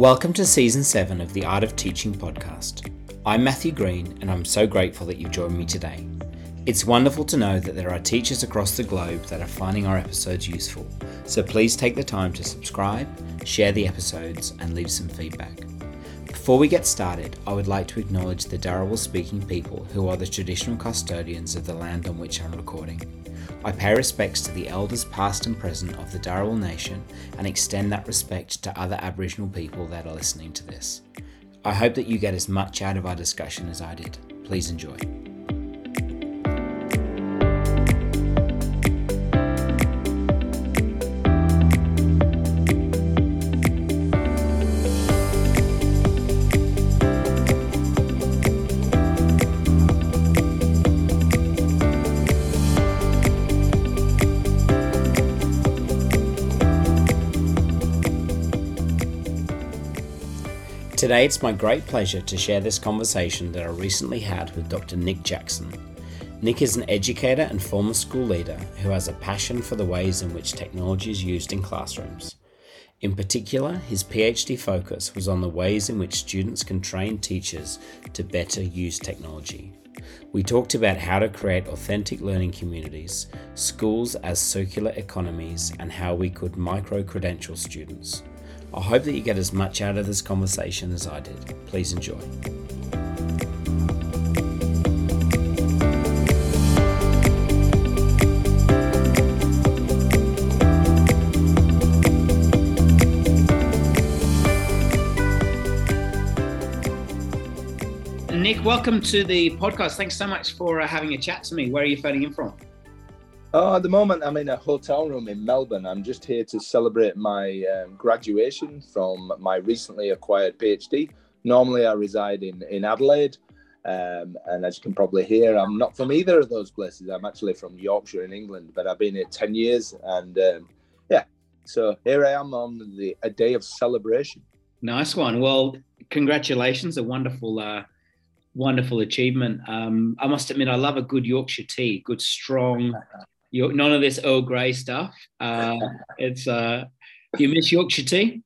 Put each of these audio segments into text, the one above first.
Welcome to Season 7 of the Art of Teaching podcast. I'm Matthew Green, and I'm so grateful that you've joined me today. It's wonderful to know that there are teachers across the globe that are finding our episodes useful, so please take the time to subscribe, share the episodes, and leave some feedback. Before we get started, I would like to acknowledge the Darawal speaking people who are the traditional custodians of the land on which I'm recording. I pay respects to the elders past and present of the Darawal Nation and extend that respect to other Aboriginal people that are listening to this. I hope that you get as much out of our discussion as I did. Please enjoy. Today, it's my great pleasure to share this conversation that I recently had with Dr. Nick Jackson. Nick is an educator and former school leader who has a passion for the ways in which technology is used in classrooms. In particular, his PhD focus was on the ways in which students can train teachers to better use technology. We talked about how to create authentic learning communities, schools as circular economies, and how we could micro credential students. I hope that you get as much out of this conversation as I did. Please enjoy. Nick, welcome to the podcast. Thanks so much for uh, having a chat to me. Where are you phoning in from? Oh, at the moment, I'm in a hotel room in Melbourne. I'm just here to celebrate my um, graduation from my recently acquired PhD. Normally, I reside in, in Adelaide. Um, and as you can probably hear, I'm not from either of those places. I'm actually from Yorkshire in England, but I've been here 10 years. And um, yeah, so here I am on the, a day of celebration. Nice one. Well, congratulations. A wonderful, uh, wonderful achievement. Um, I must admit, I love a good Yorkshire tea, good, strong, none of this Earl Grey stuff. Uh, it's uh, you miss Yorkshire tea.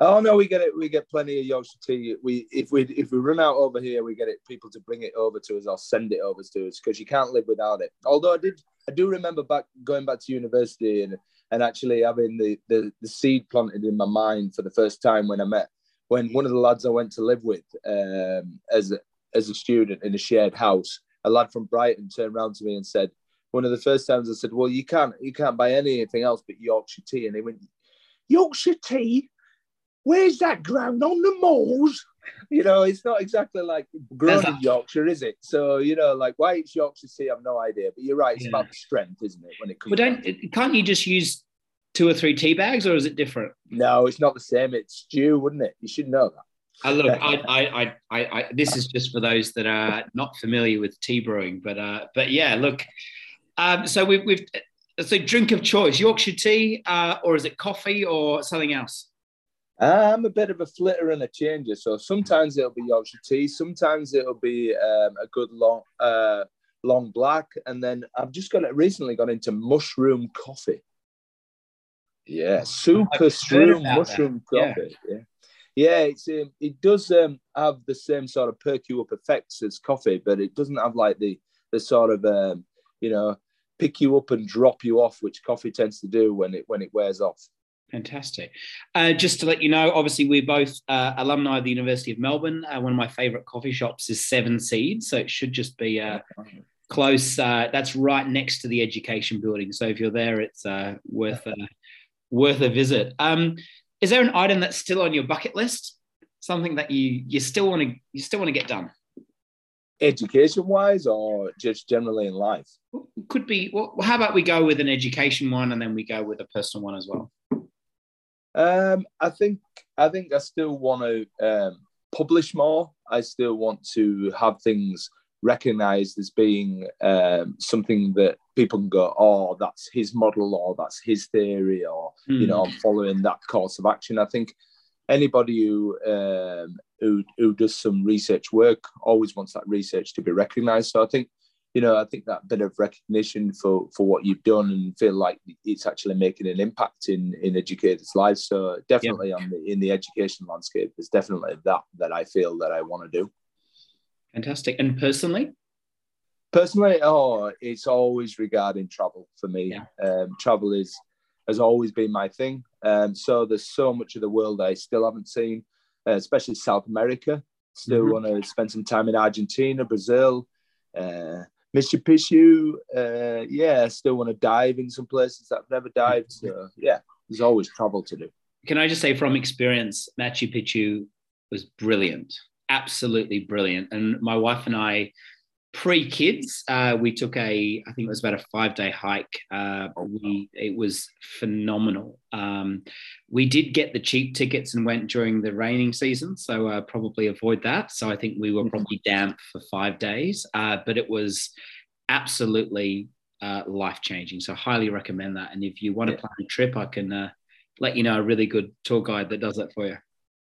Oh no, we get it. We get plenty of Yorkshire tea. We if we if we run out over here, we get it people to bring it over to us or send it over to us because you can't live without it. Although I did, I do remember back going back to university and and actually having the the, the seed planted in my mind for the first time when I met when one of the lads I went to live with um, as a, as a student in a shared house, a lad from Brighton turned around to me and said, one of the first times I said, "Well, you can't you can't buy anything else but Yorkshire tea," and they went, "Yorkshire tea? Where's that ground on the moors?" You know, it's not exactly like grown in Yorkshire, is it? So you know, like why it's Yorkshire tea, I've no idea. But you're right; it's yeah. about the strength, isn't it? When it comes. But don't can't you just use two or three tea bags, or is it different? No, it's not the same. It's stew, wouldn't it? You should know that. Uh, look, I, I, I, I, this is just for those that are not familiar with tea brewing, but, uh, but yeah, look, um, so we've, we've so drink of choice, Yorkshire tea, uh, or is it coffee or something else? I'm a bit of a flitter and a changer. So sometimes it'll be Yorkshire tea, sometimes it'll be um, a good long uh, long black, and then I've just got it recently got into mushroom coffee. Yeah, super strong mushroom that. coffee. Yeah. yeah. Yeah, it's um, it does um, have the same sort of perk you up effects as coffee, but it doesn't have like the the sort of um, you know pick you up and drop you off, which coffee tends to do when it when it wears off. Fantastic. Uh, just to let you know, obviously we're both uh, alumni of the University of Melbourne. Uh, one of my favourite coffee shops is Seven Seeds, so it should just be uh, close. Uh, that's right next to the education building. So if you're there, it's uh, worth worth a visit. Um, is there an item that's still on your bucket list? Something that you you still want to you still want to get done? Education wise or just generally in life? Could be. Well, how about we go with an education one and then we go with a personal one as well? Um, I think I think I still want to um, publish more. I still want to have things recognized as being um, something that people can go, oh, that's his model, or that's his theory, or mm. you know, I'm following that course of action. I think anybody who um, who who does some research work always wants that research to be recognised. So I think you know, I think that bit of recognition for for what you've done and feel like it's actually making an impact in in educators' lives. So definitely on the in the education landscape, there's definitely that that I feel that I want to do. Fantastic. And personally? Personally, oh, it's always regarding travel for me. Yeah. Um, travel is has always been my thing. Um, so there's so much of the world I still haven't seen, uh, especially South America. Still mm-hmm. want to spend some time in Argentina, Brazil, uh, Machu Picchu. Uh, yeah, still want to dive in some places that I've never dived. So yeah, there's always travel to do. Can I just say from experience, Machu Picchu was brilliant, absolutely brilliant. And my wife and I pre kids, uh, we took a, I think it was about a five day hike. Uh, we, it was phenomenal. Um, we did get the cheap tickets and went during the raining season, so uh, probably avoid that. So I think we were mm-hmm. probably damp for five days, uh, but it was absolutely uh, life changing. So highly recommend that. And if you want to plan a trip, I can uh, let you know a really good tour guide that does that for you.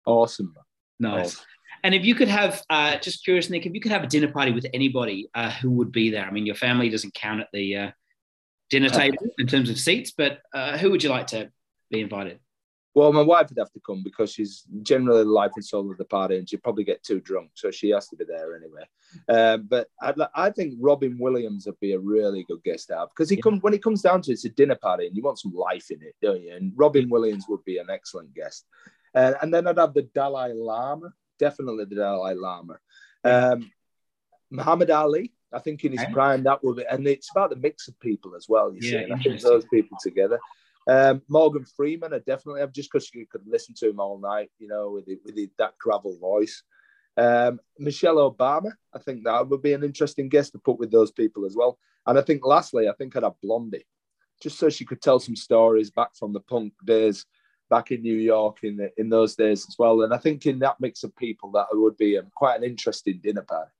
Awesome. Nice. Awesome. And if you could have, uh, just curious, Nick, if you could have a dinner party with anybody, uh, who would be there? I mean, your family doesn't count at the uh, dinner table in terms of seats, but uh, who would you like to be invited? Well, my wife would have to come because she's generally the life and soul of the party, and she'd probably get too drunk, so she has to be there anyway. Um, but I'd, I think Robin Williams would be a really good guest to have because he yeah. comes when it comes down to it, it's a dinner party, and you want some life in it, don't you? And Robin Williams would be an excellent guest. Uh, and then I'd have the Dalai Lama definitely the Dalai Lama. Um, Muhammad Ali, I think in his okay. prime, that would be, and it's about the mix of people as well. You yeah, see, and I think those people together. Um, Morgan Freeman, I definitely have just because you could listen to him all night, you know, with it, with it, that gravel voice. Um, Michelle Obama, I think that would be an interesting guest to put with those people as well. And I think lastly, I think I'd have Blondie, just so she could tell some stories back from the punk days back in New York in the, in those days as well. And I think in that mix of people, that would be um, quite an interesting dinner party.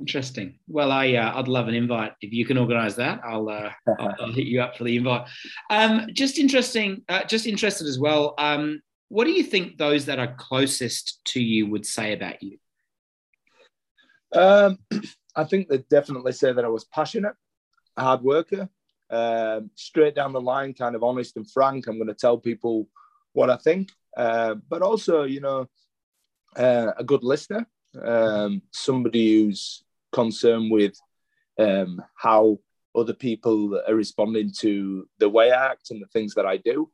Interesting. Well, I uh, I'd love an invite if you can organise that. I'll, uh, I'll, I'll hit you up for the invite. Um, just interesting. Uh, just interested as well. Um, what do you think those that are closest to you would say about you? Um, I think they definitely say that I was passionate, hard worker, um, straight down the line, kind of honest and frank. I'm going to tell people what I think, uh, but also, you know, uh, a good listener, um, somebody who's concerned with um, how other people are responding to the way I act and the things that I do.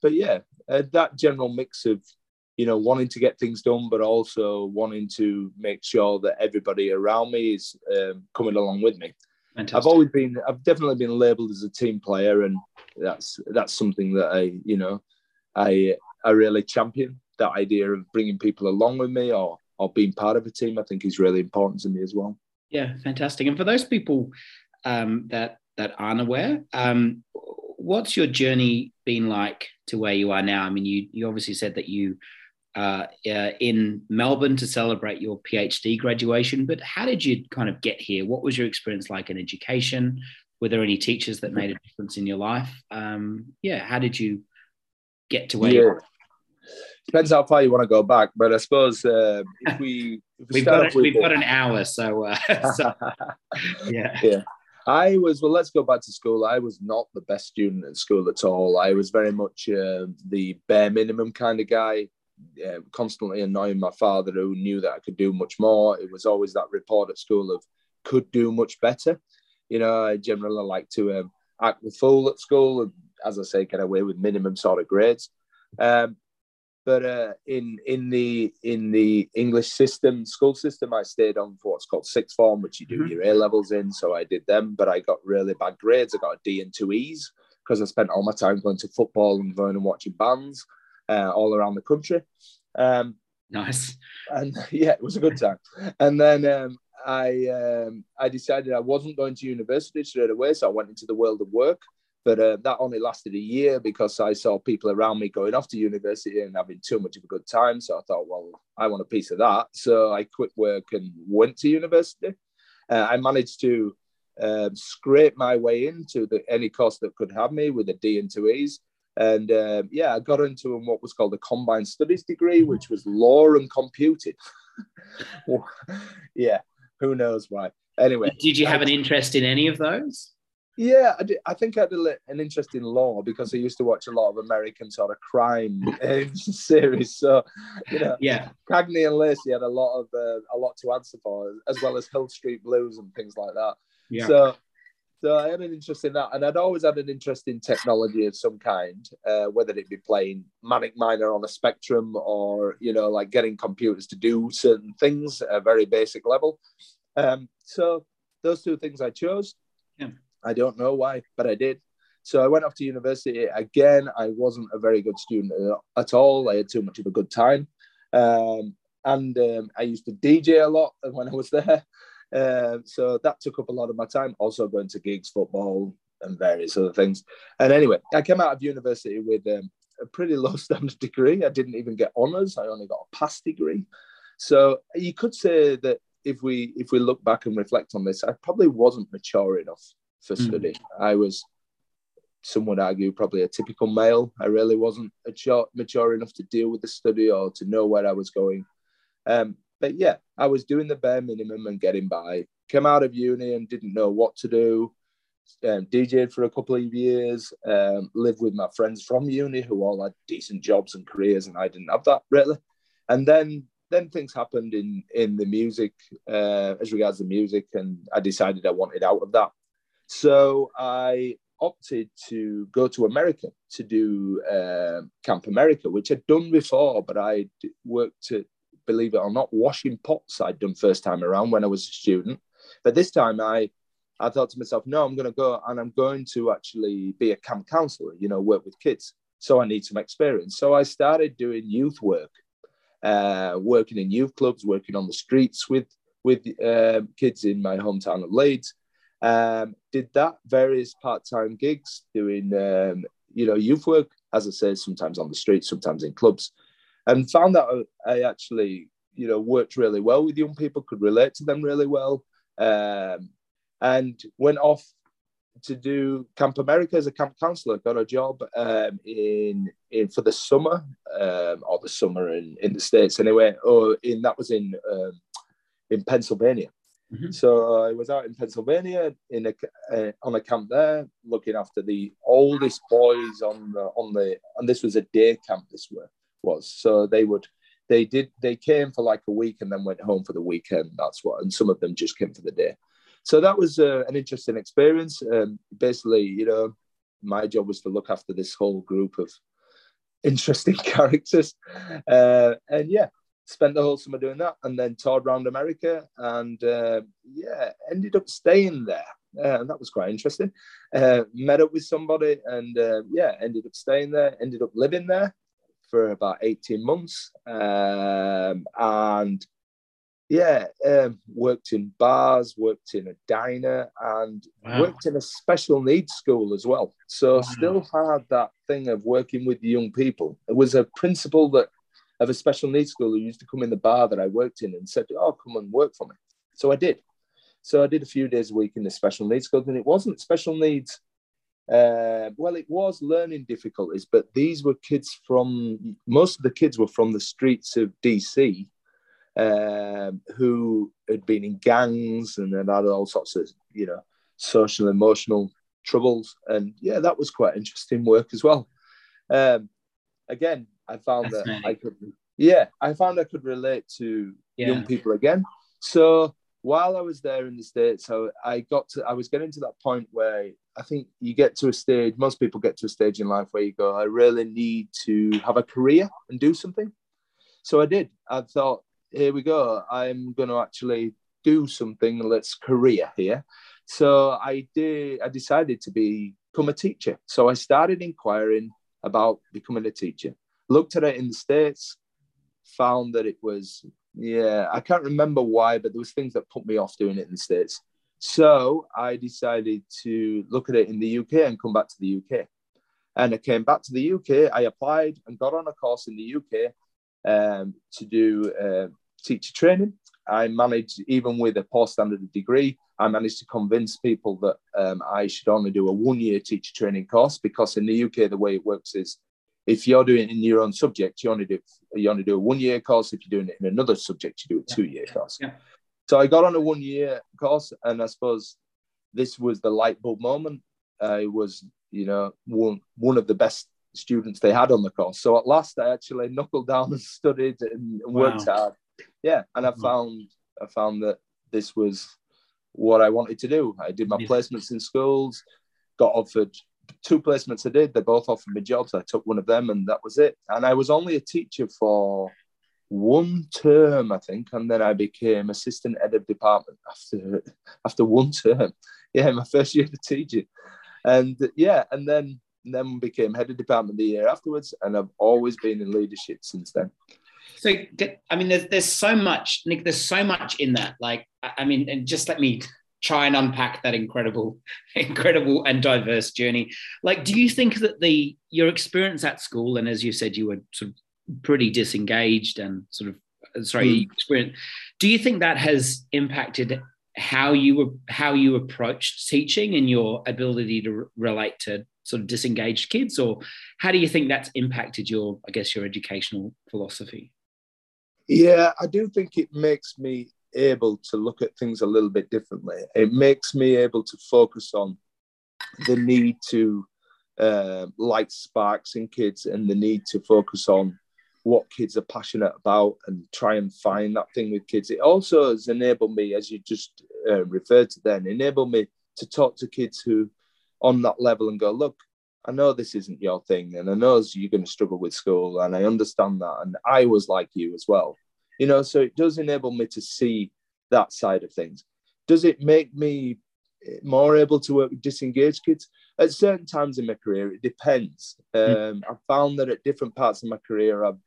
But yeah, uh, that general mix of, you know, wanting to get things done, but also wanting to make sure that everybody around me is um, coming along with me. Fantastic. I've always been, I've definitely been labelled as a team player, and that's that's something that I, you know, I I really champion that idea of bringing people along with me or or being part of a team. I think is really important to me as well. Yeah, fantastic. And for those people um, that that aren't aware, um, what's your journey been like to where you are now? I mean, you you obviously said that you uh, in Melbourne to celebrate your PhD graduation, but how did you kind of get here? What was your experience like in education? Were there any teachers that made a difference in your life? Um, yeah, how did you get to where yeah. you are? Depends how far you want to go back, but I suppose uh, if we if we have got, we've got an hour, so, uh, so yeah, yeah. I was well. Let's go back to school. I was not the best student at school at all. I was very much uh, the bare minimum kind of guy. Uh, constantly annoying my father, who knew that I could do much more. It was always that report at school of could do much better. You know, I generally like to um, act the fool at school as I say, get away with minimum sort of grades. Um, but uh, in in the in the English system, school system, I stayed on for what's called sixth form, which you do mm-hmm. your A levels in. So I did them, but I got really bad grades. I got a D and two E's because I spent all my time going to football and going and watching bands uh, all around the country. Um, nice. And yeah, it was a good time. And then um, I um, I decided I wasn't going to university straight away, so I went into the world of work. But uh, that only lasted a year because I saw people around me going off to university and having too much of a good time. So I thought, well, I want a piece of that. So I quit work and went to university. Uh, I managed to um, scrape my way into the, any course that could have me with a D and two E's. And um, yeah, I got into what was called a combined studies degree, which was law and computing. yeah, who knows why? Anyway, did you have an interest in any of those? Yeah, I, did, I think I had a, an interest in law because I used to watch a lot of American sort of crime series. So, you know, yeah, Cagney and Lacey had a lot of uh, a lot to answer for, as well as Hill Street Blues and things like that. Yeah. So, so I had an interest in that, and I'd always had an interest in technology of some kind, uh, whether it be playing Manic Miner on a Spectrum or you know, like getting computers to do certain things at a very basic level. Um, so those two things I chose. Yeah. I don't know why, but I did. So I went off to university. Again, I wasn't a very good student at all. I had too much of a good time. Um, and um, I used to DJ a lot when I was there. Uh, so that took up a lot of my time. Also going to gigs, football, and various other things. And anyway, I came out of university with um, a pretty low standard degree. I didn't even get honours. I only got a pass degree. So you could say that if we if we look back and reflect on this, I probably wasn't mature enough for hmm. study. Mm. I was, some would argue, probably a typical male. I really wasn't mature, mature enough to deal with the study or to know where I was going. Um, but yeah, I was doing the bare minimum and getting by. Came out of uni and didn't know what to do. Um, DJed for a couple of years. Um, lived with my friends from uni who all had decent jobs and careers, and I didn't have that really. And then then things happened in in the music uh, as regards the music, and I decided I wanted out of that. So I opted to go to America to do uh, Camp America, which I'd done before, but I worked to believe it or not, washing pots I'd done first time around when I was a student. But this time I I thought to myself, no, I'm going to go and I'm going to actually be a camp counselor, you know, work with kids. So I need some experience. So I started doing youth work, uh, working in youth clubs, working on the streets with with uh, kids in my hometown of Leeds, um, did that various part-time gigs doing um, you know youth work, as I say, sometimes on the street, sometimes in clubs, and found that I actually you know worked really well with young people, could relate to them really well, um, and went off to do Camp America as a camp counselor. Got a job um, in in for the summer um, or the summer in, in the states anyway. Or in that was in um, in Pennsylvania. Mm-hmm. So I was out in Pennsylvania in a uh, on a camp there, looking after the oldest boys on the on the and this was a day camp. This were, was so they would they did they came for like a week and then went home for the weekend. That's what, and some of them just came for the day. So that was uh, an interesting experience. Um, basically, you know, my job was to look after this whole group of interesting characters, uh, and yeah, spent the whole summer doing that and then toured around America and uh, yeah, ended up staying there. Uh, and that was quite interesting. Uh, met up with somebody and uh, yeah, ended up staying there, ended up living there for about 18 months. Um, and yeah, um, worked in bars, worked in a diner, and wow. worked in a special needs school as well. So wow. still had that thing of working with young people. It was a principle that of a special needs school who used to come in the bar that I worked in and said, "Oh, come and work for me." So I did. So I did a few days a week in the special needs school, and it wasn't special needs. Uh, well, it was learning difficulties, but these were kids from most of the kids were from the streets of DC, um, who had been in gangs and had had all sorts of you know social emotional troubles, and yeah, that was quite interesting work as well. Um, again, I found that I could, yeah, I found I could relate to yeah. young people again. So while I was there in the States, I, I got to, I was getting to that point where I think you get to a stage, most people get to a stage in life where you go, I really need to have a career and do something. So I did. I thought, here we go. I'm going to actually do something. Let's career here. So I did. I decided to be, become a teacher. So I started inquiring about becoming a teacher looked at it in the states, found that it was yeah, I can't remember why, but there was things that put me off doing it in the states. So I decided to look at it in the UK and come back to the UK. And I came back to the UK. I applied and got on a course in the UK um, to do uh, teacher training. I managed, even with a post standard degree, I managed to convince people that um, I should only do a one year teacher training course because in the UK, the way it works is if you're doing it in your own subject, you only do you only do a one year course. If you're doing it in another subject, you do a two year course. Yeah. So I got on a one year course, and I suppose this was the light bulb moment. I was, you know, one one of the best students they had on the course. So at last, I actually knuckled down and studied and, and wow. worked hard. Yeah, and I mm-hmm. found I found that this was what I wanted to do. I did my placements in schools, got offered two placements I did. They both offered me jobs. I took one of them, and that was it. And I was only a teacher for one term, I think, and then I became assistant head of department after after one term. Yeah, my first year of teaching, and yeah, and then then became head of department the year afterwards, and I've always been in leadership since then. So, I mean, there's there's so much, Nick. There's so much in that. Like, I mean, and just let me try and unpack that incredible, incredible and diverse journey. Like, do you think that the your experience at school, and as you said, you were sort of pretty disengaged and sort of uh, sorry mm. experience do you think that has impacted how you were how you approached teaching and your ability to relate to sort of disengaged kids or how do you think that's impacted your i guess your educational philosophy yeah i do think it makes me able to look at things a little bit differently it makes me able to focus on the need to uh, light sparks in kids and the need to focus on what kids are passionate about and try and find that thing with kids. It also has enabled me, as you just uh, referred to then, enabled me to talk to kids who on that level and go, look, I know this isn't your thing, and I know you're going to struggle with school, and I understand that, and I was like you as well, you know. So it does enable me to see that side of things. Does it make me more able to work with disengaged kids? At certain times in my career, it depends. Mm. Um, I found that at different parts of my career, I've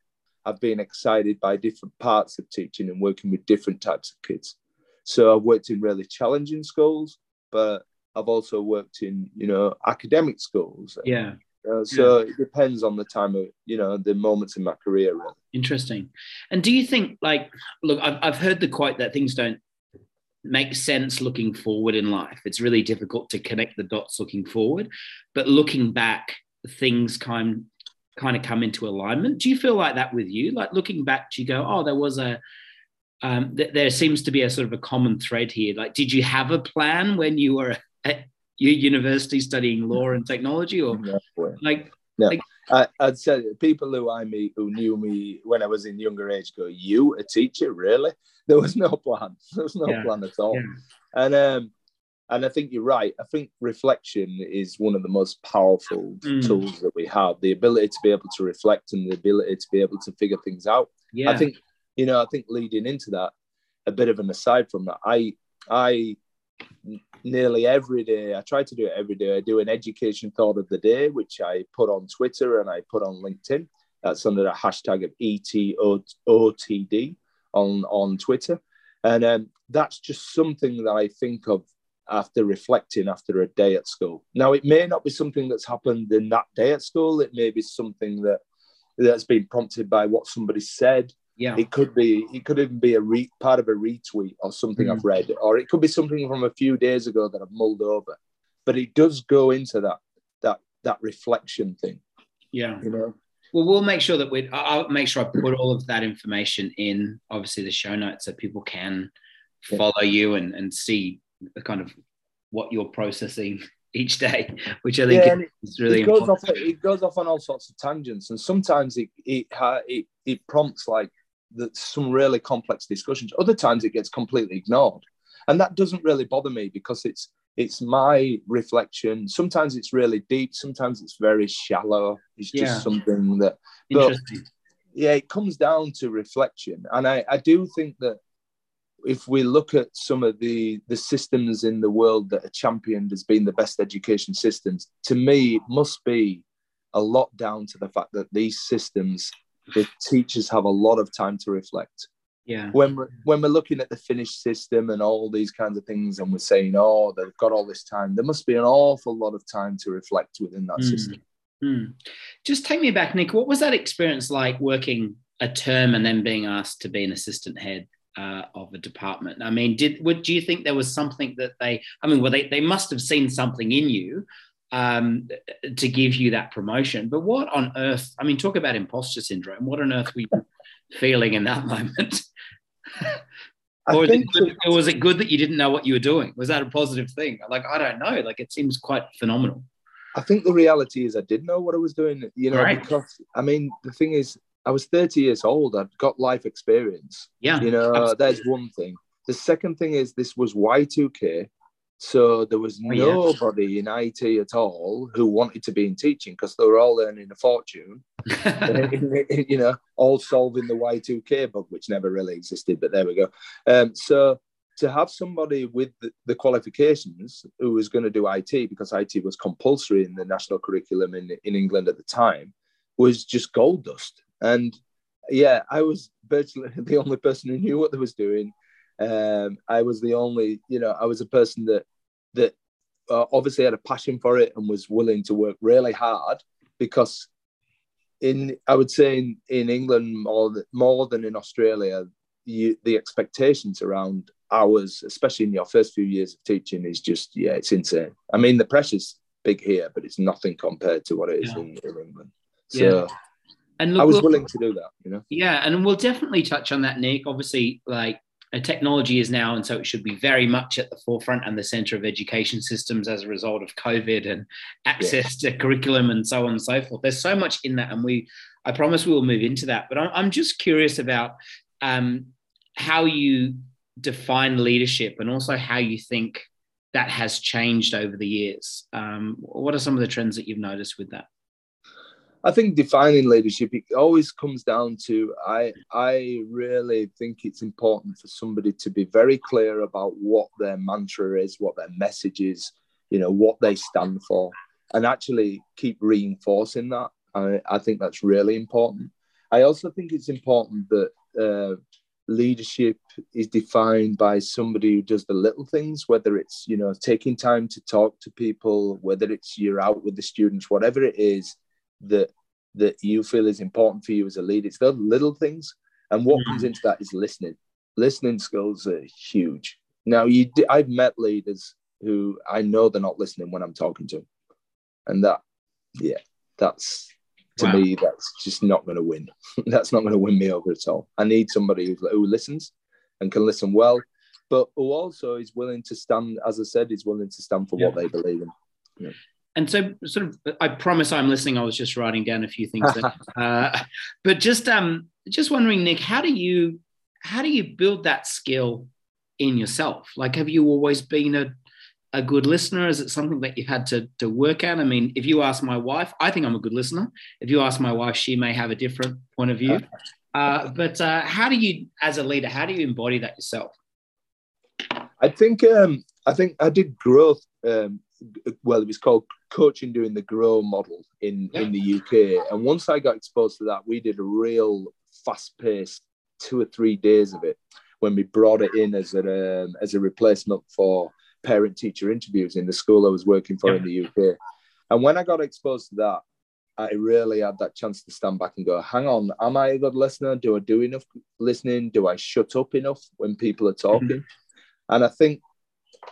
I've been excited by different parts of teaching and working with different types of kids. So I've worked in really challenging schools, but I've also worked in, you know, academic schools. Yeah. Uh, so yeah. it depends on the time of, you know, the moments in my career. Really. Interesting. And do you think, like, look, I've, I've heard the quote that things don't make sense looking forward in life. It's really difficult to connect the dots looking forward, but looking back, things kind kind of come into alignment. Do you feel like that with you? Like looking back, do you go, oh, there was a, um, th- there seems to be a sort of a common thread here. Like, did you have a plan when you were university studying law and technology, or like? No. Like, I, would say people who I meet who knew me when I was in younger age go, "You a teacher, really?" There was no plan. There was no yeah. plan at all. Yeah. And um, and I think you're right. I think reflection is one of the most powerful mm. tools that we have. The ability to be able to reflect and the ability to be able to figure things out. Yeah. I think, you know, I think leading into that, a bit of an aside from that, I I nearly every day, I try to do it every day. I do an education thought of the day, which I put on Twitter and I put on LinkedIn. That's under the hashtag of ETOTD on, on Twitter. And um, that's just something that I think of after reflecting after a day at school. Now, it may not be something that's happened in that day at school. It may be something that that's been prompted by what somebody said. Yeah. It could be. It could even be a re, part of a retweet or something mm. I've read, or it could be something from a few days ago that I've mulled over. But it does go into that that that reflection thing. Yeah. You know. Well, we'll make sure that we. I'll make sure I put all of that information in, obviously, the show notes, so people can follow you and and see the kind of what you're processing each day, which I think yeah, is really it goes important. Off, it goes off on all sorts of tangents, and sometimes it it it, it prompts like some really complex discussions. Other times it gets completely ignored, and that doesn't really bother me because it's it's my reflection. Sometimes it's really deep. Sometimes it's very shallow. It's just yeah. something that. But, yeah, it comes down to reflection, and I I do think that if we look at some of the the systems in the world that are championed as being the best education systems, to me, it must be a lot down to the fact that these systems, the teachers have a lot of time to reflect. Yeah. When we're, when we're looking at the Finnish system and all these kinds of things, and we're saying, oh, they've got all this time, there must be an awful lot of time to reflect within that mm. system. Mm. Just take me back, Nick. What was that experience like working a term and then being asked to be an assistant head? uh, of a department. I mean, did would do you think there was something that they? I mean, well, they they must have seen something in you um, to give you that promotion. But what on earth? I mean, talk about imposter syndrome. What on earth were you feeling in that moment? or, it good, or was it good that you didn't know what you were doing? Was that a positive thing? Like, I don't know. Like, it seems quite phenomenal. I think the reality is I did know what I was doing, you know, right. because I mean, the thing is, I was 30 years old. I'd got life experience. Yeah. You know, absolutely. there's one thing. The second thing is this was Y2K. So there was oh, nobody yeah. in IT at all who wanted to be in teaching because they were all earning a fortune, you know, all solving the Y2K bug, which never really existed, but there we go. Um, so to have somebody with the, the qualifications who was going to do IT because IT was compulsory in the national curriculum in, in England at the time was just gold dust. And yeah, I was virtually the only person who knew what they was doing. Um, I was the only, you know, I was a person that that uh, obviously had a passion for it and was willing to work really hard because in I would say in, in England more more than in Australia, you, the expectations around hours, especially in your first few years of teaching, is just yeah, it's insane. I mean, the pressure's big here, but it's nothing compared to what it is yeah. in, in, England. So. Yeah. And look, I was willing to do that, you know. Yeah, and we'll definitely touch on that, Nick. Obviously, like technology is now, and so it should be very much at the forefront and the center of education systems as a result of COVID and access yeah. to curriculum and so on and so forth. There's so much in that, and we, I promise, we will move into that. But I'm, just curious about um, how you define leadership and also how you think that has changed over the years. Um, what are some of the trends that you've noticed with that? I think defining leadership it always comes down to I I really think it's important for somebody to be very clear about what their mantra is, what their message is, you know, what they stand for, and actually keep reinforcing that. I, I think that's really important. I also think it's important that uh, leadership is defined by somebody who does the little things, whether it's you know taking time to talk to people, whether it's you're out with the students, whatever it is that that you feel is important for you as a leader. It's the little things, and what mm-hmm. comes into that is listening. Listening skills are huge. Now, you, I've met leaders who I know they're not listening when I'm talking to them, and that, yeah, that's to wow. me that's just not going to win. that's not going to win me over at all. I need somebody who, who listens and can listen well, but who also is willing to stand, as I said, is willing to stand for yeah. what they believe in. Yeah and so sort of i promise i'm listening. I was just writing down a few things there. uh, but just um just wondering nick how do you how do you build that skill in yourself? Like have you always been a a good listener? Is it something that you've had to, to work at? I mean if you ask my wife i think i'm a good listener. If you ask my wife she may have a different point of view. Uh, but uh, how do you as a leader how do you embody that yourself? I think um, i think i did growth um, well, it was called coaching doing the grow model in yeah. in the UK. And once I got exposed to that, we did a real fast paced two or three days of it when we brought it in as a um, as a replacement for parent teacher interviews in the school I was working for yeah. in the UK. And when I got exposed to that, I really had that chance to stand back and go, hang on, am I a good listener? Do I do enough listening? Do I shut up enough when people are talking? Mm-hmm. And I think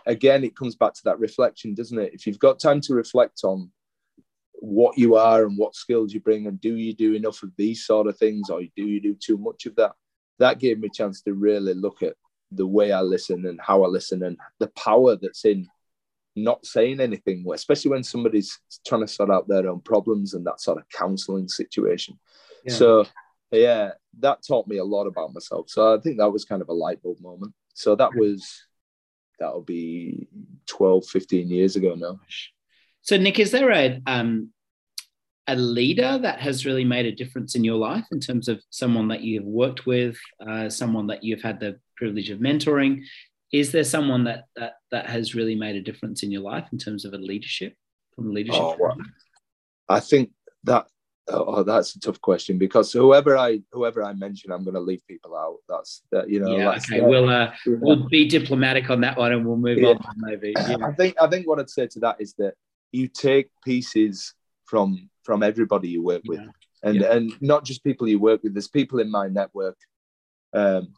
again, it comes back to that reflection, doesn't it? If you've got time to reflect on what you are and what skills you bring, and do you do enough of these sort of things, or do you do too much of that? That gave me a chance to really look at the way I listen and how I listen, and the power that's in not saying anything, especially when somebody's trying to sort out their own problems and that sort of counseling situation. Yeah. So, yeah, that taught me a lot about myself. So I think that was kind of a light bulb moment. So that was that'll be 12, 15 years ago now. So, Nick, is there a um, a leader that has really made a difference in your life in terms of someone that you've worked with, uh, someone that you've had the privilege of mentoring? Is there someone that, that that has really made a difference in your life in terms of a leadership from leadership? Oh, well, I think that Oh, that's a tough question because whoever I whoever I mention, I'm going to leave people out. That's that you know. Yeah, okay. we'll uh, we'll be diplomatic on that one, and we'll move yeah. on. Maybe. Yeah. I think I think what I'd say to that is that you take pieces from from everybody you work with, yeah. and and not just people you work with. There's people in my network um,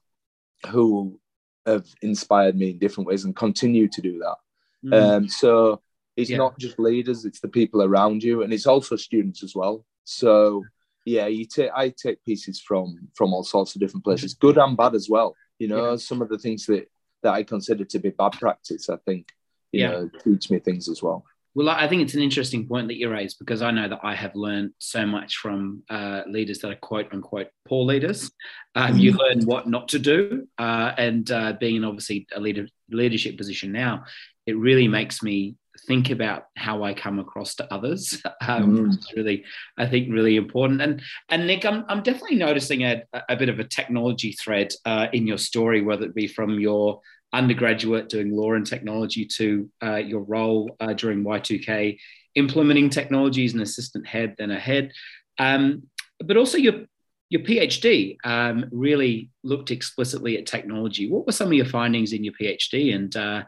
who have inspired me in different ways and continue to do that. Mm. Um, so it's not just leaders; it's the people around you, and it's also students as well. So yeah, you take I take pieces from from all sorts of different places, good and bad as well. You know, yeah. some of the things that that I consider to be bad practice, I think, you yeah. know, teach me things as well. Well, I think it's an interesting point that you raised because I know that I have learned so much from uh, leaders that are quote unquote poor leaders. Um, you mm-hmm. learn what not to do, uh, and uh, being in obviously a leader leadership position now, it really makes me think about how I come across to others. Um, mm. It's really, I think, really important. And and Nick, I'm I'm definitely noticing a, a bit of a technology thread uh, in your story, whether it be from your undergraduate doing law and technology to uh, your role uh, during Y2K, implementing technology as an assistant head, then a head, um, but also your your PhD um, really looked explicitly at technology. What were some of your findings in your PhD, and uh,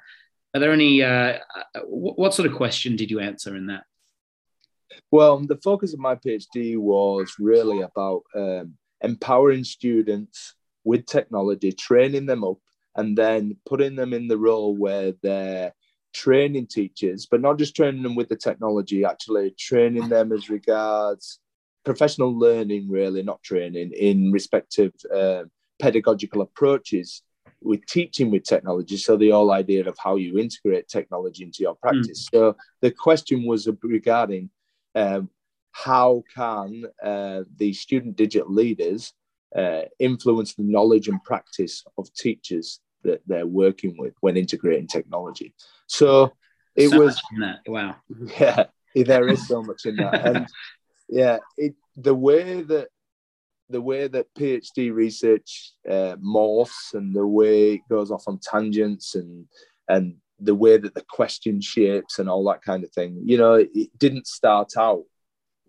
are there any? Uh, uh, what sort of question did you answer in that? Well, the focus of my PhD was really about um, empowering students with technology, training them up and then putting them in the role where they're training teachers, but not just training them with the technology, actually training them as regards professional learning, really, not training in respective uh, pedagogical approaches with teaching with technology. So the whole idea of how you integrate technology into your practice. Mm. So the question was regarding um, how can uh, the student digital leaders uh, influence the knowledge and practice of teachers that they're working with when integrating technology. So it so was wow. Yeah, there is so much in that. And yeah, it the way that the way that PhD research uh, morphs and the way it goes off on tangents and and the way that the question shapes and all that kind of thing. You know, it didn't start out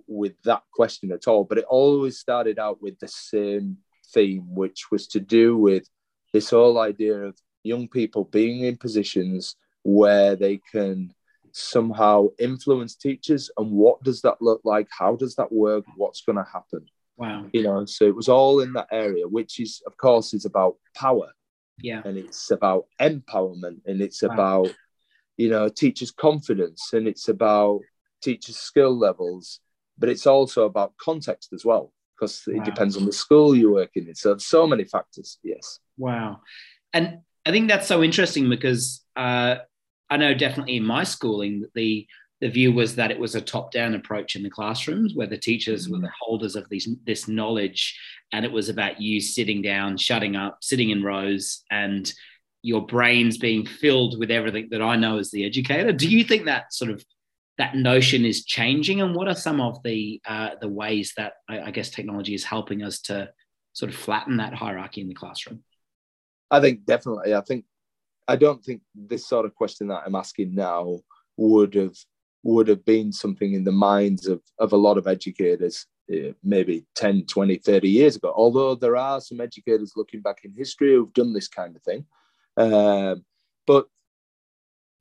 with that question at all, but it always started out with the same theme, which was to do with this whole idea of young people being in positions where they can somehow influence teachers and what does that look like how does that work what's going to happen wow you know so it was all in that area which is of course is about power yeah and it's about empowerment and it's wow. about you know teachers confidence and it's about teachers skill levels but it's also about context as well because wow. it depends on the school you work in so so many factors yes Wow. And I think that's so interesting because uh, I know definitely in my schooling, that the the view was that it was a top-down approach in the classrooms where the teachers mm-hmm. were the holders of these, this knowledge and it was about you sitting down shutting up sitting in rows and your brains being filled with everything that i know as the educator do you think that sort of that notion is changing and what are some of the uh, the ways that I, I guess technology is helping us to sort of flatten that hierarchy in the classroom I think definitely. I think I don't think this sort of question that I'm asking now would have would have been something in the minds of, of a lot of educators uh, maybe 10 20 30 years ago although there are some educators looking back in history who've done this kind of thing um, but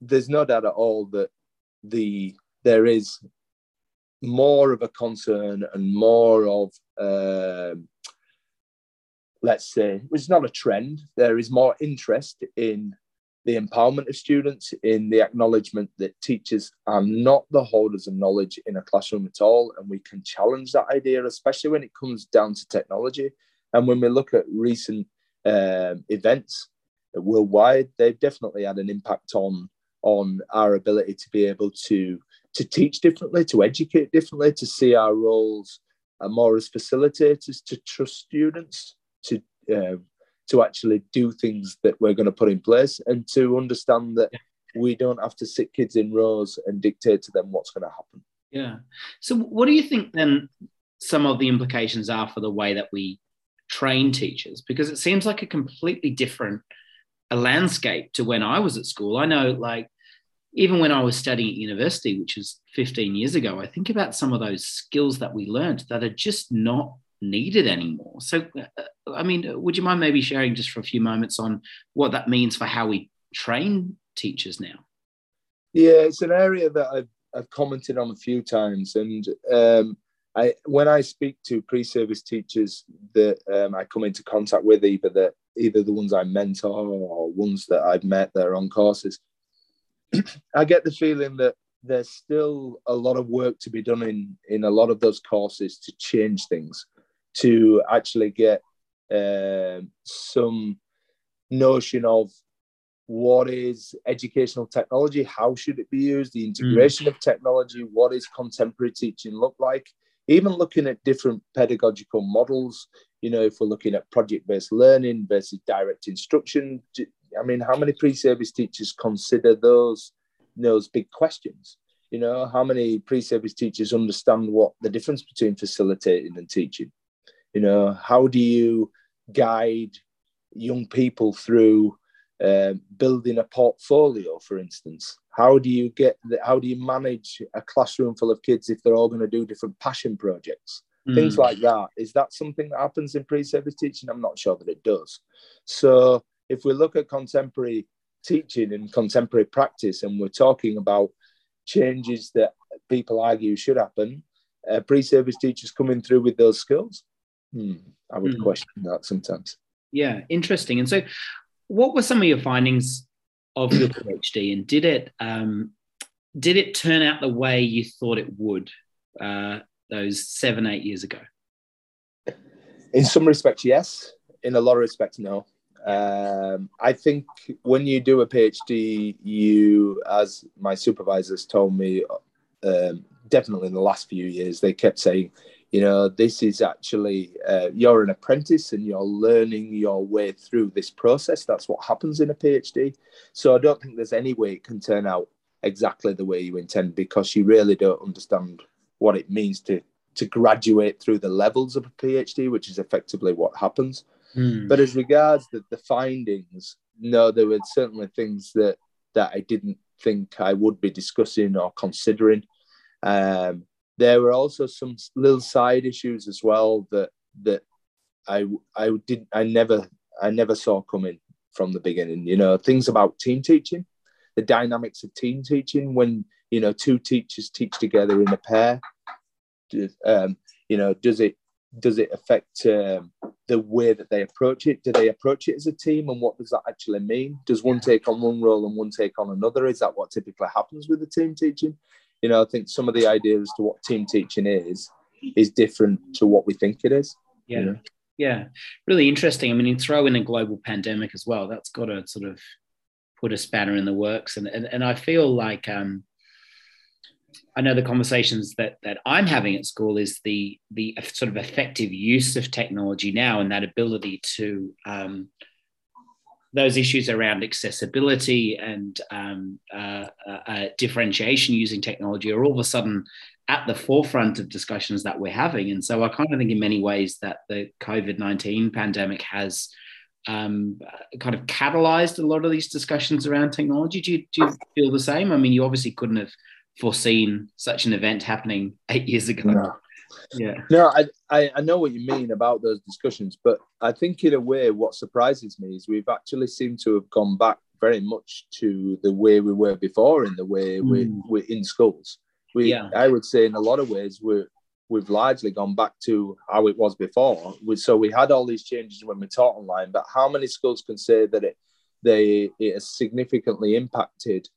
there's no doubt at all that the there is more of a concern and more of um, let's say, it's not a trend. There is more interest in the empowerment of students, in the acknowledgement that teachers are not the holders of knowledge in a classroom at all. And we can challenge that idea, especially when it comes down to technology. And when we look at recent um, events worldwide, they've definitely had an impact on, on our ability to be able to, to teach differently, to educate differently, to see our roles more as facilitators, to trust students to uh, to actually do things that we're going to put in place and to understand that we don't have to sit kids in rows and dictate to them what's going to happen. Yeah. So, what do you think then some of the implications are for the way that we train teachers? Because it seems like a completely different a landscape to when I was at school. I know, like, even when I was studying at university, which was 15 years ago, I think about some of those skills that we learned that are just not needed anymore. So, uh, I mean, would you mind maybe sharing just for a few moments on what that means for how we train teachers now? Yeah, it's an area that I've, I've commented on a few times, and um, I when I speak to pre-service teachers that um, I come into contact with, either that either the ones I mentor or ones that I've met that are on courses, I get the feeling that there's still a lot of work to be done in in a lot of those courses to change things to actually get um, some notion of what is educational technology, how should it be used, the integration mm. of technology, what is contemporary teaching look like, even looking at different pedagogical models. You know, if we're looking at project-based learning versus direct instruction, I mean, how many pre-service teachers consider those those big questions? You know, how many pre-service teachers understand what the difference between facilitating and teaching? You know, how do you guide young people through uh, building a portfolio, for instance? How do you get? The, how do you manage a classroom full of kids if they're all going to do different passion projects? Mm. Things like that. Is that something that happens in pre-service teaching? I'm not sure that it does. So if we look at contemporary teaching and contemporary practice, and we're talking about changes that people argue should happen, uh, pre-service teachers coming through with those skills, hmm, I would mm. question that sometimes. Yeah, interesting. And so, what were some of your findings of your PhD, and did it um, did it turn out the way you thought it would uh, those seven eight years ago? In some respects, yes. In a lot of respects, no. Um, I think when you do a PhD, you, as my supervisors told me, um, definitely in the last few years, they kept saying, you know, this is actually, uh, you're an apprentice and you're learning your way through this process. That's what happens in a PhD. So I don't think there's any way it can turn out exactly the way you intend because you really don't understand what it means to to graduate through the levels of a PhD, which is effectively what happens. Mm. But as regards the, the findings, no, there were certainly things that that I didn't think I would be discussing or considering. Um, there were also some little side issues as well that that I I did I never I never saw coming from the beginning. You know, things about team teaching, the dynamics of team teaching when you know two teachers teach together in a pair. Um, you know, does it does it affect um, the way that they approach it? Do they approach it as a team, and what does that actually mean? Does one take on one role and one take on another? Is that what typically happens with the team teaching? You know, I think some of the ideas as to what team teaching is is different to what we think it is. Yeah, you know? yeah, really interesting. I mean, you throw in a global pandemic as well. That's got to sort of put a spanner in the works, and and, and I feel like um, I know the conversations that that I'm having at school is the the sort of effective use of technology now and that ability to um, those issues around accessibility and um, uh, uh, uh, differentiation using technology are all of a sudden at the forefront of discussions that we're having. And so I kind of think in many ways that the COVID 19 pandemic has um, kind of catalyzed a lot of these discussions around technology. Do you, do you feel the same? I mean, you obviously couldn't have foreseen such an event happening eight years ago. No. Yeah. No, I, I, I know what you mean about those discussions, but I think in a way, what surprises me is we've actually seemed to have gone back very much to the way we were before in the way mm. we, we're in schools. We, yeah. I would say, in a lot of ways, we're we've largely gone back to how it was before. We, so we had all these changes when we taught online, but how many schools can say that it they it has significantly impacted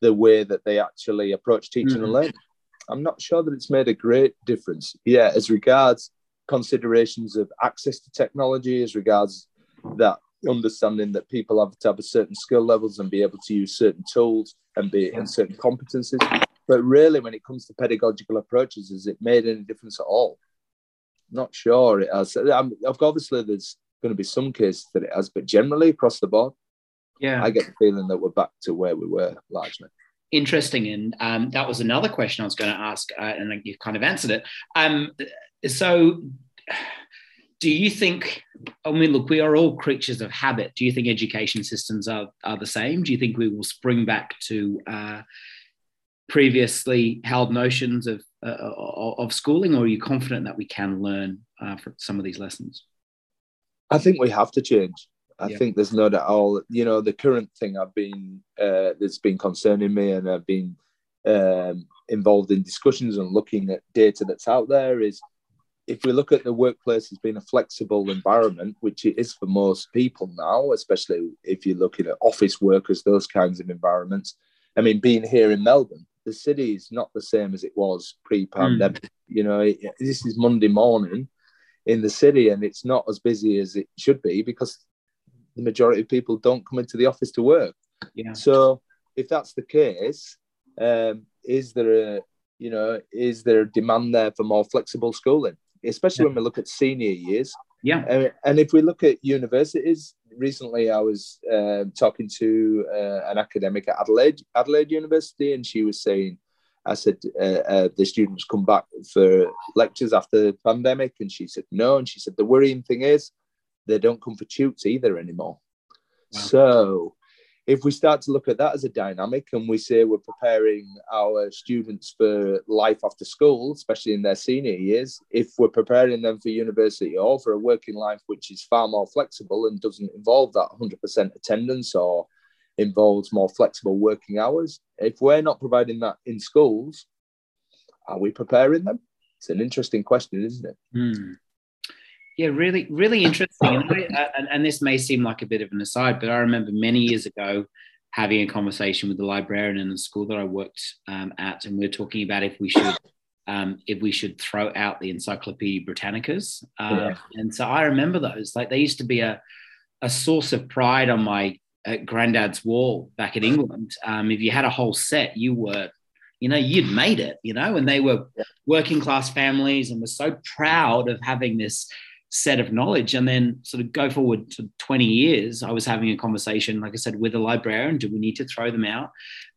the way that they actually approach teaching mm. and learning? I'm not sure that it's made a great difference. Yeah, as regards considerations of access to technology, as regards that understanding that people have to have a certain skill levels and be able to use certain tools and be in certain competencies. But really, when it comes to pedagogical approaches, has it made any difference at all? Not sure it has. Um, I'm, obviously, there's going to be some cases that it has, but generally across the board, yeah, I get the feeling that we're back to where we were largely interesting. And um, that was another question I was going to ask, uh, and you've kind of answered it. Um, so, do you think? I mean, look, we are all creatures of habit. Do you think education systems are are the same? Do you think we will spring back to uh, previously held notions of uh, of schooling, or are you confident that we can learn uh, from some of these lessons? I think we have to change. I yeah. think there's no doubt all. You know, the current thing I've been uh, that's been concerning me, and I've been um, involved in discussions and looking at data that's out there is if we look at the workplace as being a flexible environment, which it is for most people now, especially if you're looking at office workers, those kinds of environments. I mean, being here in Melbourne, the city is not the same as it was pre-pandemic. Mm. You know, it, this is Monday morning in the city, and it's not as busy as it should be because the majority of people don't come into the office to work. Yeah. So if that's the case, um, is there a you know is there a demand there for more flexible schooling, especially yeah. when we look at senior years? Yeah. Uh, and if we look at universities, recently I was uh, talking to uh, an academic at Adelaide Adelaide University, and she was saying. I said, uh, uh, the students come back for lectures after the pandemic. And she said, no. And she said, the worrying thing is they don't come for tutes either anymore. Wow. So if we start to look at that as a dynamic and we say we're preparing our students for life after school, especially in their senior years, if we're preparing them for university or for a working life which is far more flexible and doesn't involve that 100% attendance or involves more flexible working hours, if we're not providing that in schools, are we preparing them? It's an interesting question, isn't it? Mm. Yeah, really, really interesting. And, I, and, and, this may seem like a bit of an aside, but I remember many years ago having a conversation with the librarian in the school that I worked um, at, and we are talking about if we should um, if we should throw out the Encyclopedia Britannicas. Uh, yeah. And so I remember those. Like they used to be a a source of pride on my uh, granddad's wall back in England. Um, if you had a whole set, you were you know, you'd made it, you know, and they were working class families and were so proud of having this set of knowledge. And then sort of go forward to 20 years, I was having a conversation, like I said, with a librarian. Do we need to throw them out?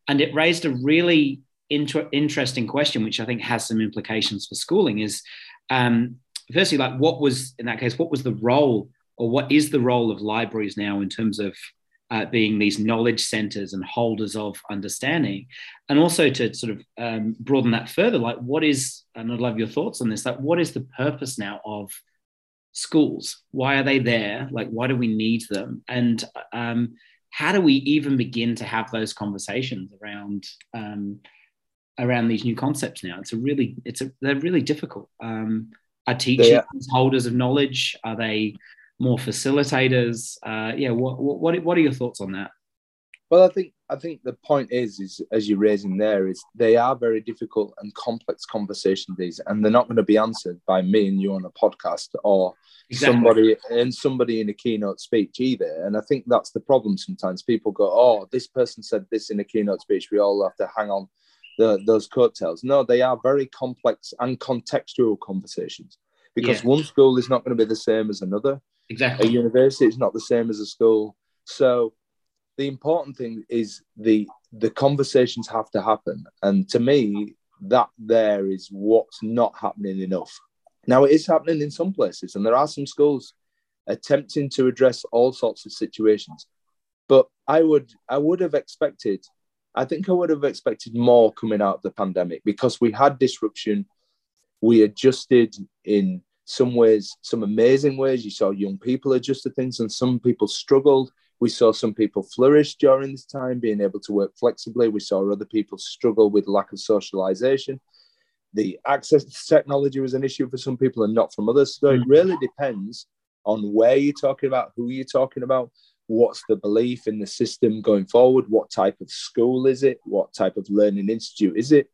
And it raised a really inter- interesting question, which I think has some implications for schooling is um, firstly, like what was, in that case, what was the role or what is the role of libraries now in terms of uh, being these knowledge centers and holders of understanding and also to sort of um, broaden that further like what is and i'd love your thoughts on this like what is the purpose now of schools? Why are they there? Like why do we need them? And um, how do we even begin to have those conversations around um, around these new concepts now? It's a really it's a they're really difficult. Um, are teachers are. holders of knowledge? Are they more facilitators? Uh, yeah what, what what are your thoughts on that well, I think I think the point is, is as you're raising there, is they are very difficult and complex conversations. These, and they're not going to be answered by me and you on a podcast or exactly. somebody and somebody in a keynote speech either. And I think that's the problem. Sometimes people go, "Oh, this person said this in a keynote speech. We all have to hang on the, those coattails." No, they are very complex and contextual conversations because yeah. one school is not going to be the same as another. Exactly. A university is not the same as a school. So the important thing is the the conversations have to happen. And to me that there is what's not happening enough. Now it is happening in some places and there are some schools attempting to address all sorts of situations. But i would i would have expected i think i would have expected more coming out of the pandemic because we had disruption. We adjusted in some ways some amazing ways. You saw young people adjust to things and some people struggled we saw some people flourish during this time, being able to work flexibly. We saw other people struggle with lack of socialization. The access to technology was an issue for some people and not from others. So it mm. really depends on where you're talking about, who you're talking about, what's the belief in the system going forward, what type of school is it, what type of learning institute is it,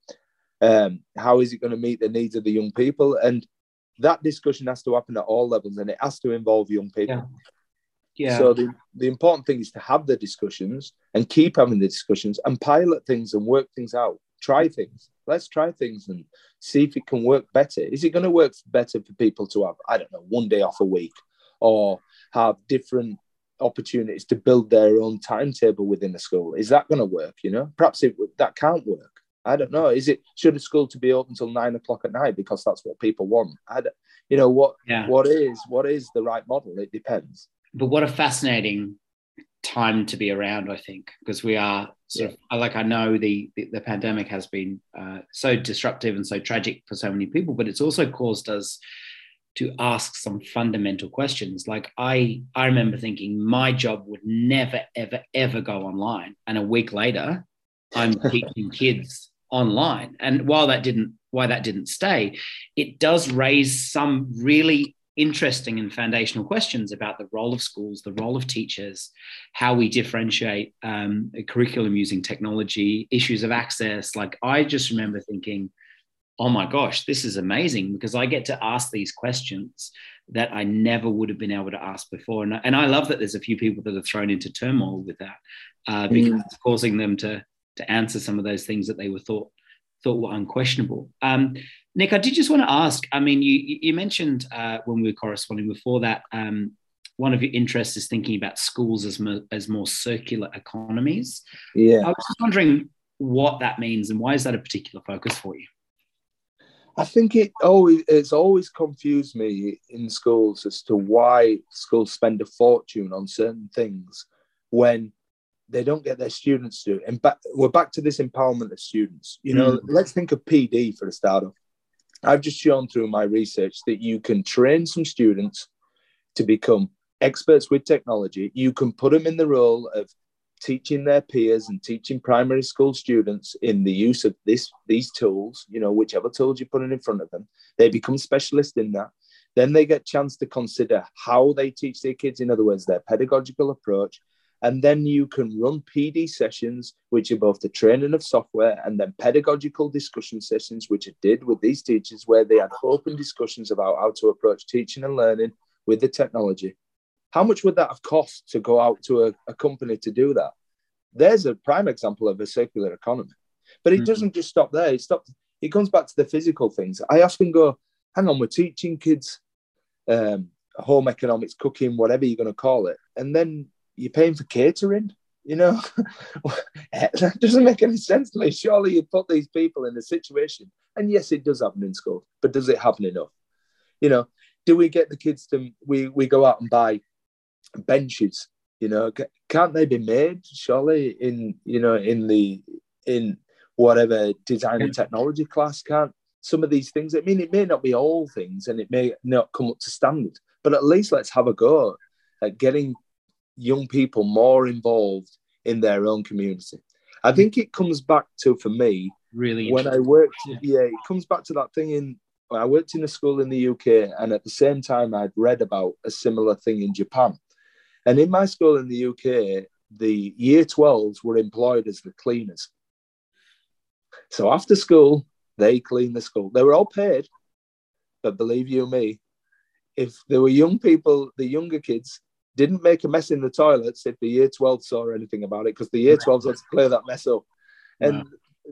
um, how is it going to meet the needs of the young people, and that discussion has to happen at all levels, and it has to involve young people. Yeah. Yeah. So the, the important thing is to have the discussions and keep having the discussions and pilot things and work things out. Try things. Let's try things and see if it can work better. Is it going to work better for people to have, I don't know, one day off a week or have different opportunities to build their own timetable within the school? Is that going to work? You know, perhaps it that can't work. I don't know. Is it should a school to be open until nine o'clock at night because that's what people want? I don't, you know what yeah. what is what is the right model? It depends but what a fascinating time to be around, I think, because we are sort yeah. of like I know the, the, the pandemic has been uh, so disruptive and so tragic for so many people, but it's also caused us to ask some fundamental questions. Like I I remember thinking my job would never ever ever go online, and a week later, I'm teaching kids online. And while that didn't why that didn't stay, it does raise some really interesting and foundational questions about the role of schools, the role of teachers, how we differentiate um, a curriculum using technology, issues of access. Like I just remember thinking, oh my gosh, this is amazing because I get to ask these questions that I never would have been able to ask before. And, and I love that there's a few people that are thrown into turmoil with that uh, because mm. it's causing them to, to answer some of those things that they were thought thought were unquestionable. Um, Nick, I did just want to ask. I mean, you you mentioned uh, when we were corresponding before that um, one of your interests is thinking about schools as more, as more circular economies. Yeah, I was just wondering what that means and why is that a particular focus for you? I think it always it's always confused me in schools as to why schools spend a fortune on certain things when they don't get their students to. And back, we're back to this empowerment of students. You know, mm. let's think of PD for the start of. I've just shown through my research that you can train some students to become experts with technology. You can put them in the role of teaching their peers and teaching primary school students in the use of this these tools you know whichever tools you're putting in front of them. They become specialists in that. Then they get chance to consider how they teach their kids. In other words their pedagogical approach and then you can run pd sessions which are both the training of software and then pedagogical discussion sessions which i did with these teachers where they had open discussions about how to approach teaching and learning with the technology how much would that have cost to go out to a, a company to do that? There's a prime example of a circular economy. But it mm-hmm. doesn't just stop there. It stops. It comes back to the physical things. I often go, hang on, we're teaching kids um, home economics, cooking, whatever you're going to call it, and then you're paying for catering. You know, eh, that doesn't make any sense to me. Surely you put these people in a situation, and yes, it does happen in school, but does it happen enough? You know, do we get the kids to we we go out and buy benches you know can't they be made surely in you know in the in whatever design and technology class can't some of these things i mean it may not be all things and it may not come up to standard but at least let's have a go at getting young people more involved in their own community i think it comes back to for me really when i worked yeah it comes back to that thing in I worked in a school in the UK, and at the same time, I'd read about a similar thing in Japan. And in my school in the UK, the year 12s were employed as the cleaners. So after school, they cleaned the school. They were all paid, but believe you me, if there were young people, the younger kids didn't make a mess in the toilets if the year 12 saw anything about it, because the year 12s had to clear that mess up. And wow.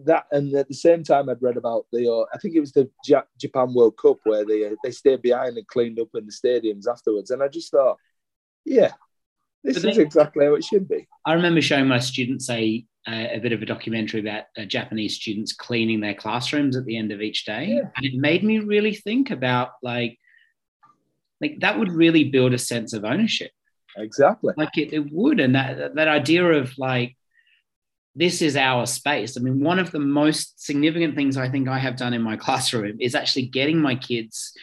that, and at the same time, I'd read about the, uh, I think it was the Japan World Cup where they uh, they stayed behind and cleaned up in the stadiums afterwards. And I just thought, yeah, this is exactly how it should be. I remember showing my students a a bit of a documentary about uh, Japanese students cleaning their classrooms at the end of each day, yeah. and it made me really think about like like that would really build a sense of ownership. Exactly. Like it, it would, and that that idea of like this is our space. I mean, one of the most significant things I think I have done in my classroom is actually getting my kids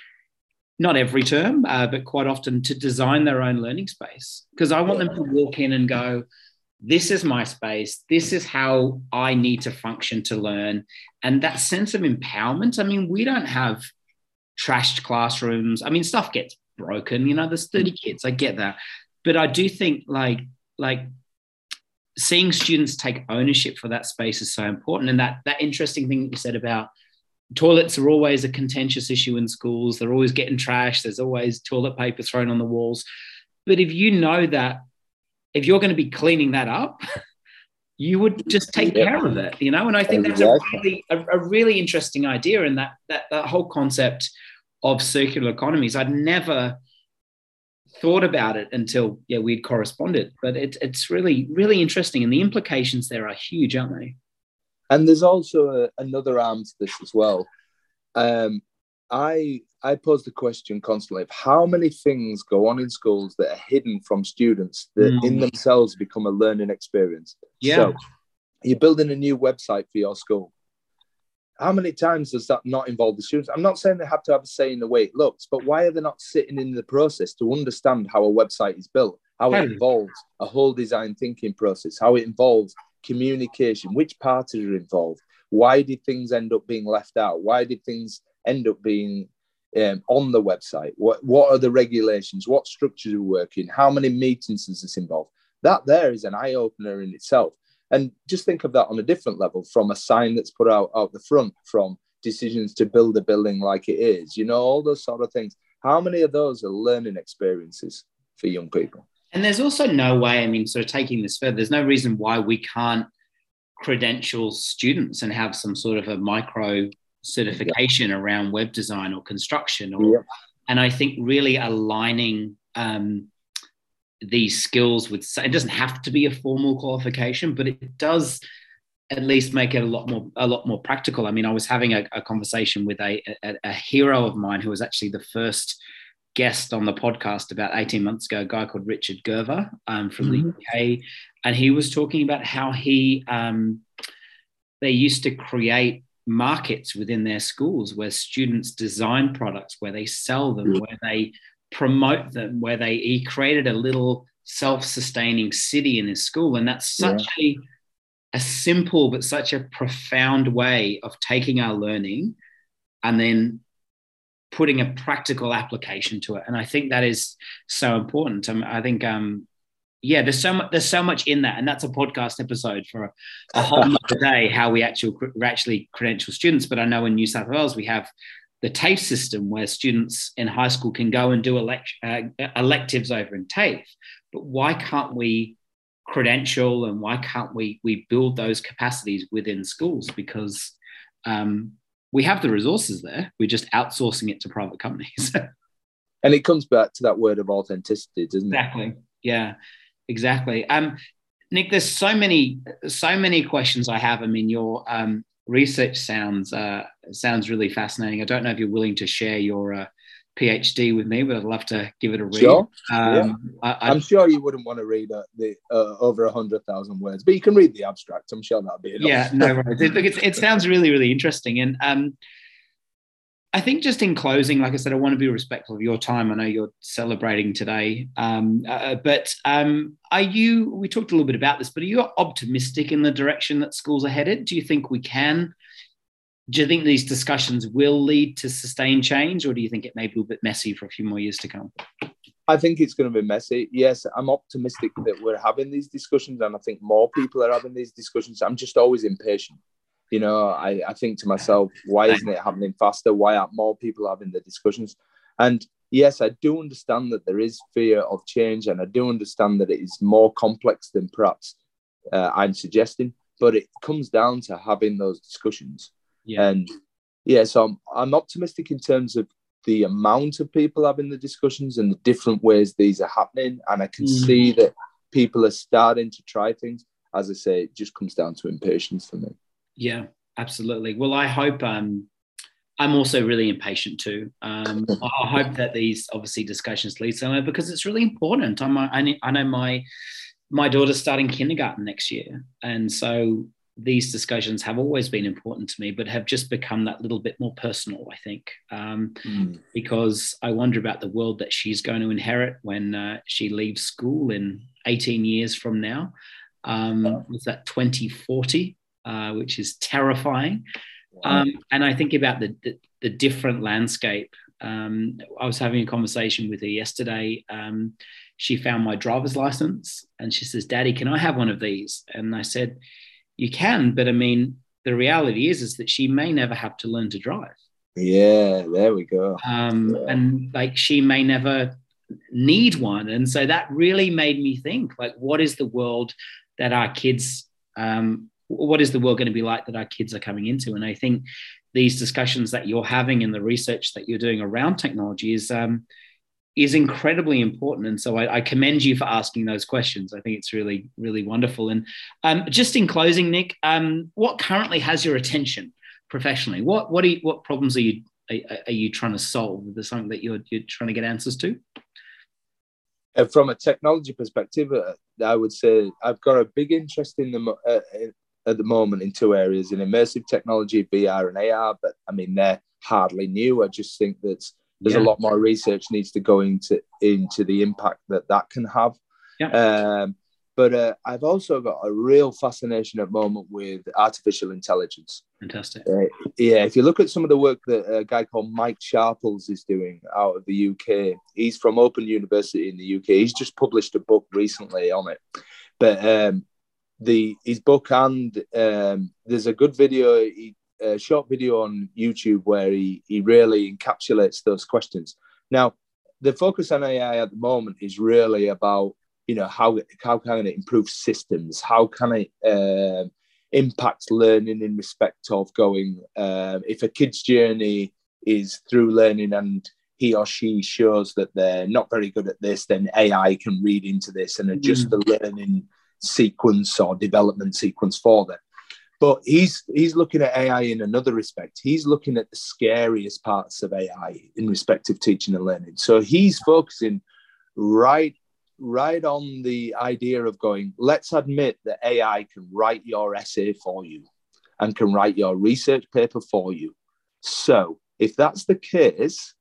not every term, uh, but quite often to design their own learning space. Because I want them to walk in and go, this is my space. This is how I need to function to learn. And that sense of empowerment. I mean, we don't have trashed classrooms. I mean, stuff gets broken. You know, there's 30 kids. I get that. But I do think like, like, seeing students take ownership for that space is so important and that that interesting thing that you said about toilets are always a contentious issue in schools. They're always getting trashed. There's always toilet paper thrown on the walls. But if you know that, if you're going to be cleaning that up, you would just take yeah. care of it, you know. And I think exactly. that's a really, a, a, really interesting idea, and that that that whole concept of circular economies. I'd never thought about it until yeah we'd corresponded, but it's it's really really interesting, and the implications there are huge, aren't they? And there's also a, another arm to this as well. Um, I I pose the question constantly of how many things go on in schools that are hidden from students that mm. in themselves become a learning experience. Yeah. So you're building a new website for your school. How many times does that not involve the students? I'm not saying they have to have a say in the way it looks, but why are they not sitting in the process to understand how a website is built, how it involves a whole design thinking process, how it involves communication, which parties are involved, why did things end up being left out, why did things end up being um, on the website, what what are the regulations, what structures are working, how many meetings does this involve? That there is an eye opener in itself. And just think of that on a different level from a sign that's put out out the front, from decisions to build a building like it is. You know, all those sort of things. How many of those are learning experiences for young people? And there's also no way, I mean, sort of taking this further, there's no reason why we can't credential students and have some sort of a micro certification yeah. around web design or construction or yeah. and i think really aligning um, these skills with it doesn't have to be a formal qualification but it does at least make it a lot more a lot more practical i mean i was having a, a conversation with a, a, a hero of mine who was actually the first guest on the podcast about 18 months ago, a guy called Richard Gerver um, from mm-hmm. the UK. And he was talking about how he, um, they used to create markets within their schools where students design products, where they sell them, where they promote them, where they, he created a little self sustaining city in his school. And that's such yeah. a, a simple but such a profound way of taking our learning and then putting a practical application to it. And I think that is so important. Um, I think, um, yeah, there's so much, there's so much in that, and that's a podcast episode for a, a whole other day. How we actually we're actually credential students, but I know in New South Wales we have the TAFE system where students in high school can go and do elect, uh, electives over in TAFE. But why can't we credential and why can't we we build those capacities within schools? Because um, we have the resources there. We're just outsourcing it to private companies. and it comes back to that word of authenticity, doesn't exactly. it? Exactly. Yeah, exactly. Um, Nick, there's so many, so many questions I have. I mean, your um, research sounds uh, sounds really fascinating. I don't know if you're willing to share your uh, PhD with me, but I'd love to give it a read. Sure. Um, yeah. I, am sure you wouldn't want to read uh, the uh, over a hundred thousand words, but you can read the abstract. I'm sure that'll be enough. Yeah, no worries. it, it sounds really, really interesting, and um, I think just in closing, like I said, I want to be respectful of your time. I know you're celebrating today, um, uh, but um, are you? We talked a little bit about this, but are you optimistic in the direction that schools are headed? Do you think we can? do you think these discussions will lead to sustained change, or do you think it may be a bit messy for a few more years to come? I think it's going to be messy. Yes, I'm optimistic that we're having these discussions, and I think more people are having these discussions. I'm just always impatient. You know, I, I think to myself, why isn't it happening faster? Why aren't more people having the discussions? And yes, I do understand that there is fear of change, and I do understand that it is more complex than perhaps uh, I'm suggesting. But it comes down to having those discussions yeah. And yeah, so I'm, I'm optimistic in terms of the amount of people having the discussions and the different ways these are happening. And I can mm. see that people are starting to try things. As I say, it just comes down to impatience for me. Yeah, absolutely. Well, I hope um, I'm also really impatient too. Um, I hope that these obviously discussions lead somewhere because it's really important. I'm, I, I know my my daughter's starting kindergarten next year, and so these discussions have always been important to me, but have just become that little bit more personal, I think, um, mm. because I wonder about the world that she's going to inherit when uh, she leaves school in 18 years from now. Um, was that 2040, uh, which is terrifying. Um, and I think about the, the, the different landscape. Um, I was having a conversation with her yesterday. Um, she found my driver's license and she says, Daddy, can I have one of these? And I said, you can, but I mean, the reality is is that she may never have to learn to drive. Yeah, there we go. Um, yeah. And like she may never need one, and so that really made me think: like, what is the world that our kids? Um, what is the world going to be like that our kids are coming into? And I think these discussions that you're having and the research that you're doing around technology is um, is incredibly important. And so I, I, commend you for asking those questions. I think it's really, really wonderful. And um, just in closing, Nick, um, what currently has your attention professionally? What what, you, what problems are you are, are, you trying to solve? Is there something that you're, you're trying to get answers to? Uh, from a technology perspective, uh, I would say I've got a big interest in the uh, at the moment in two areas: in immersive technology, VR and AR. But I mean, they're hardly new. I just think that there's yeah. a lot more research needs to go into into the impact that that can have. Yeah. Um, but uh, I've also got a real fascination at the moment with artificial intelligence. Fantastic. Uh, yeah, if you look at some of the work that a guy called Mike Sharples is doing out of the UK, he's from Open University in the UK. He's just published a book recently on it. But um, the his book and um, there's a good video he a short video on YouTube where he, he really encapsulates those questions. Now, the focus on AI at the moment is really about, you know, how, how can it improve systems? How can it uh, impact learning in respect of going, uh, if a kid's journey is through learning and he or she shows that they're not very good at this, then AI can read into this and adjust mm. the learning sequence or development sequence for them. But he's he's looking at AI in another respect. He's looking at the scariest parts of AI in respect of teaching and learning. So he's focusing right right on the idea of going, let's admit that AI can write your essay for you and can write your research paper for you. So if that's the case,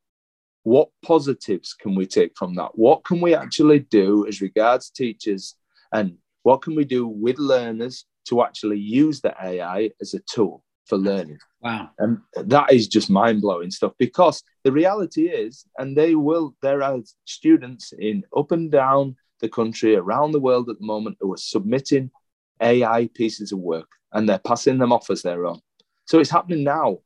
what positives can we take from that? What can we actually do as regards teachers and what can we do with learners to actually use the AI as a tool for learning? Wow. And that is just mind blowing stuff because the reality is, and they will, there are students in up and down the country, around the world at the moment, who are submitting AI pieces of work and they're passing them off as their own. So it's happening now.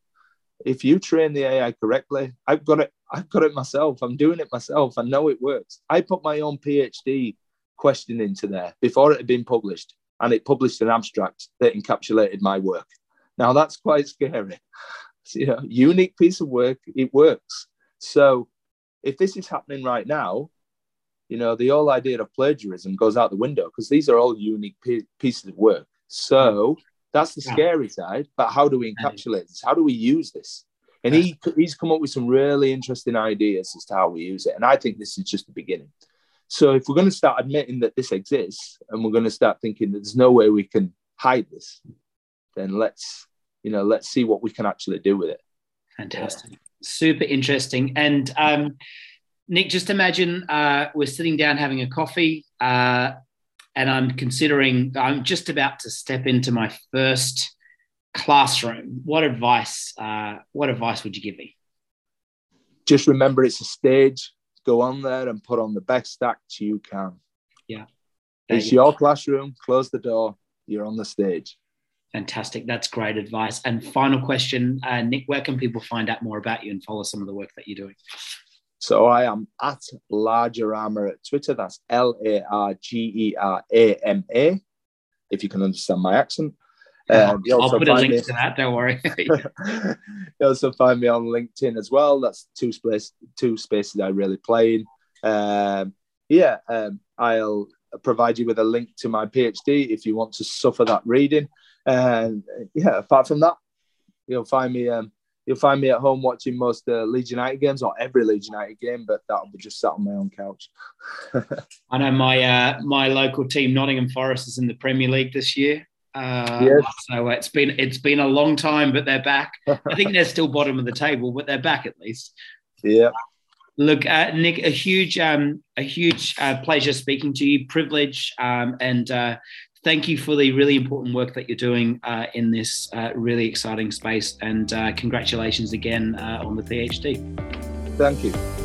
If you train the AI correctly, I've got it, I've got it myself. I'm doing it myself. I know it works. I put my own PhD question into there before it had been published, and it published an abstract that encapsulated my work. Now that's quite scary. you know, unique piece of work, it works. So if this is happening right now, you know, the whole idea of plagiarism goes out the window because these are all unique pieces of work. So that's the scary side. But how do we encapsulate this? How do we use this? And he he's come up with some really interesting ideas as to how we use it. And I think this is just the beginning. So if we're going to start admitting that this exists and we're going to start thinking that there's no way we can hide this, then let's you know let's see what we can actually do with it. Fantastic, yeah. super interesting. And um, Nick, just imagine uh, we're sitting down having a coffee, uh, and I'm considering I'm just about to step into my first classroom. What advice? Uh, what advice would you give me? Just remember, it's a stage go on there and put on the best act you can. Yeah. It's your classroom, close the door, you're on the stage. Fantastic. That's great advice. And final question, uh, Nick, where can people find out more about you and follow some of the work that you're doing? So I am at Largerama at Twitter. That's L A R G E R A M A, if you can understand my accent. Um, I'll put a link me, to that. Don't worry. you also find me on LinkedIn as well. That's two space two spaces I really play in. Um, yeah, um, I'll provide you with a link to my PhD if you want to suffer that reading. And yeah, apart from that, you'll find me. Um, you'll find me at home watching most uh, Leeds United games or every Leeds United game, but that'll be just sat on my own couch. I know my uh, my local team, Nottingham Forest, is in the Premier League this year. Uh, yes. So it's been it's been a long time, but they're back. I think they're still bottom of the table, but they're back at least. Yeah. Look, uh, Nick, a huge um, a huge uh, pleasure speaking to you. Privilege, um, and uh, thank you for the really important work that you're doing uh, in this uh, really exciting space. And congratulations again on the PhD. Thank you.